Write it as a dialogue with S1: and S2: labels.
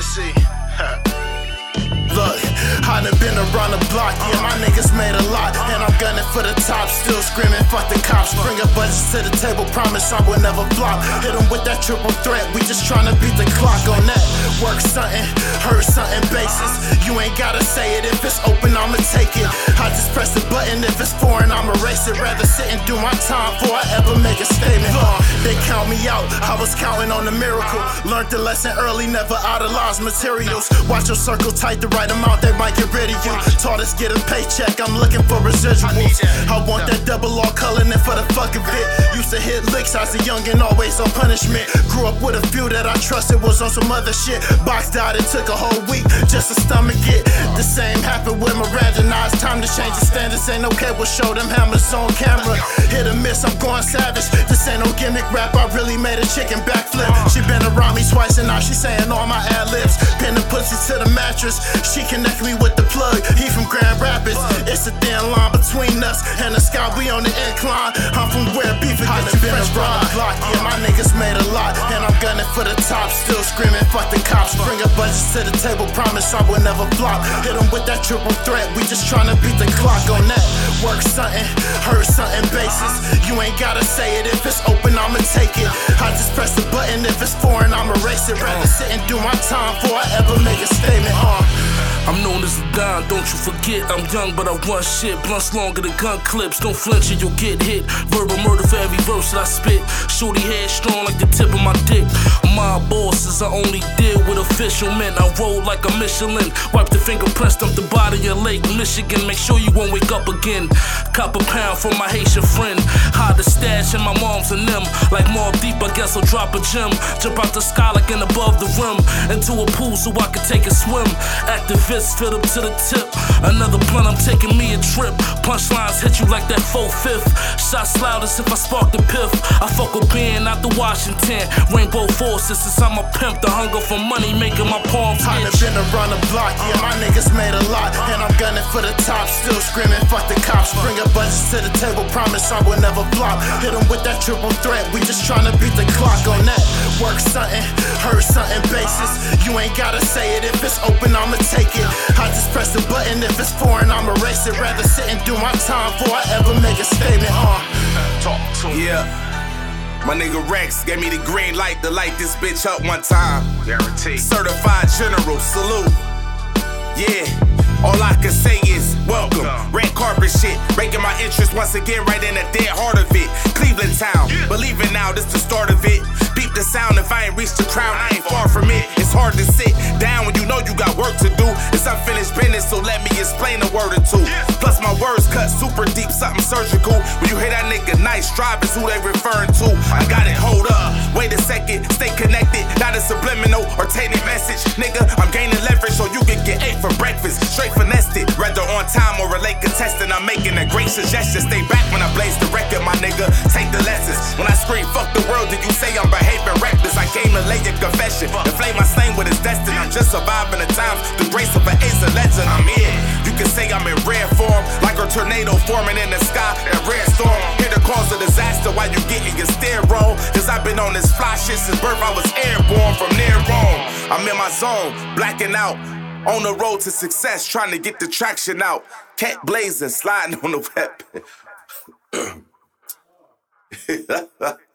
S1: to see. Look, I done been around the block, yeah, my niggas made a lot. And I'm gunning for the top, still screaming, fuck the cops. Bring a budget to the table, promise I will never flop. Hit them with that triple threat, we just trying to beat the clock on that. Work something, hurt something basis. You ain't gotta say it, if it's open, I'ma take it. I just press the button, if it's foreign, I'ma race it. Rather sit and do my time before I ever make a they count me out, I was counting on the miracle. Learned the lesson early, never idolize materials. Watch your circle tight, the right amount, they might get rid of you. Taught us get a paycheck, I'm looking for residuals. I want that double all color and for the fuck of it. Used to hit licks as a young and always on punishment. Grew up with a few that I trusted was on some other shit. Box died, it took a whole week just to stomach it. The same happened with Miranda. Now it's time to change the standards. Ain't okay, we'll show them hammers on camera. Hit or miss, I'm going savage. This ain't no gimmick rap, I really made a chicken backflip. Uh-huh. She been around me twice and now she saying all my ad libs. Pin the pussy to the mattress. She connect me with and the sky. We on the incline. I'm from where beef is gonna been around block. Yeah, my niggas made a lot. And I'm gunning for the top. Still screaming, fuck the cops. Bring a budget to the table. Promise I will never flop. Hit them with that triple threat. We just tryna beat the clock on that. Work something, heard something basis. You ain't gotta say it. If it's open, I'ma take it. I just press the button. If it's foreign, I'ma erase it. Rather sit and do my time before I ever make a statement. Uh.
S2: I'm known as a Don, don't you forget. I'm young, but I want shit. Blunts longer than gun clips. Don't flinch or you'll get hit. Verbal murder for every verse that I spit. Shorty head strong like the tip of my dick. My bosses, I only deal with official men. I roll like a Michelin. Wipe the fingerprints up the body of Lake Michigan. Make sure you won't wake up again. Cop a pound from my Haitian friend. Hide the stash in my mom's and them. Like more deep, I guess I'll drop a gem. Jump out the sky like an above the rim. Into a pool so I can take a swim. Activists fit up to the tip. Another blunt, I'm taking me a trip. Punchlines hit you like that 4 fifth. Shots loud as if I sparked the piff. I fuck with being out the Washington. Rainbow forces since I'm a pimp. The hunger for money making my palms
S1: Time to
S2: itch.
S1: been around the block, yeah, my niggas made a lot. And I'm gunning for the top, still screaming, fuck the cops. Bring a budget to the table, promise I will never flop. Hit them with that triple threat, we just tryna beat the clock on that. Work something, heard something basis. You ain't gotta say it, if it's open, I'ma take it. I just press the button, if it's foreign, I'ma race it. Rather sit and do my time before I ever make a statement. Uh.
S2: Talk to me.
S3: Yeah. My nigga Rexx gave me the green light to light this bitch up one time.
S2: Guarantee.
S3: Certified general, salute. Yeah, all I can say is welcome. Red carpet shit, breaking my interest once again right in the dead heart of it. Cleveland town, believe it now, this the start of it. Beep the sound, if I ain't reached the crown, I ain't far. It's hard to sit down when you know you got work to do. It's unfinished business, so let me explain a word or two. Plus my words cut super deep, something surgical. When you hear that nigga nice, Strive is who they referring to. I got it, hold up. Wait a second, stay connected, not a subliminal or tainted message. Nigga, I'm gaining leverage so you can get eight for breakfast. Straight finessed it, rather on time or a late contestant. I'm making a great suggestion. Stay back when I blaze the record, my nigga. Take the lessons. When I scream, fuck the world, did you say I'm behaving reckless? I came to lay a confession. Inflame times. The grace of an ace of legend, I'm here. You can say I'm in rare form, like a tornado forming in the sky. A rare storm. Here to cause a disaster while you getting your steer. Cause I've been on this fly shit since birth. I was airborne from near Rome. I'm in my zone, blacking out. On the road to success, trying to get the traction out. Cat blazing, sliding on the web.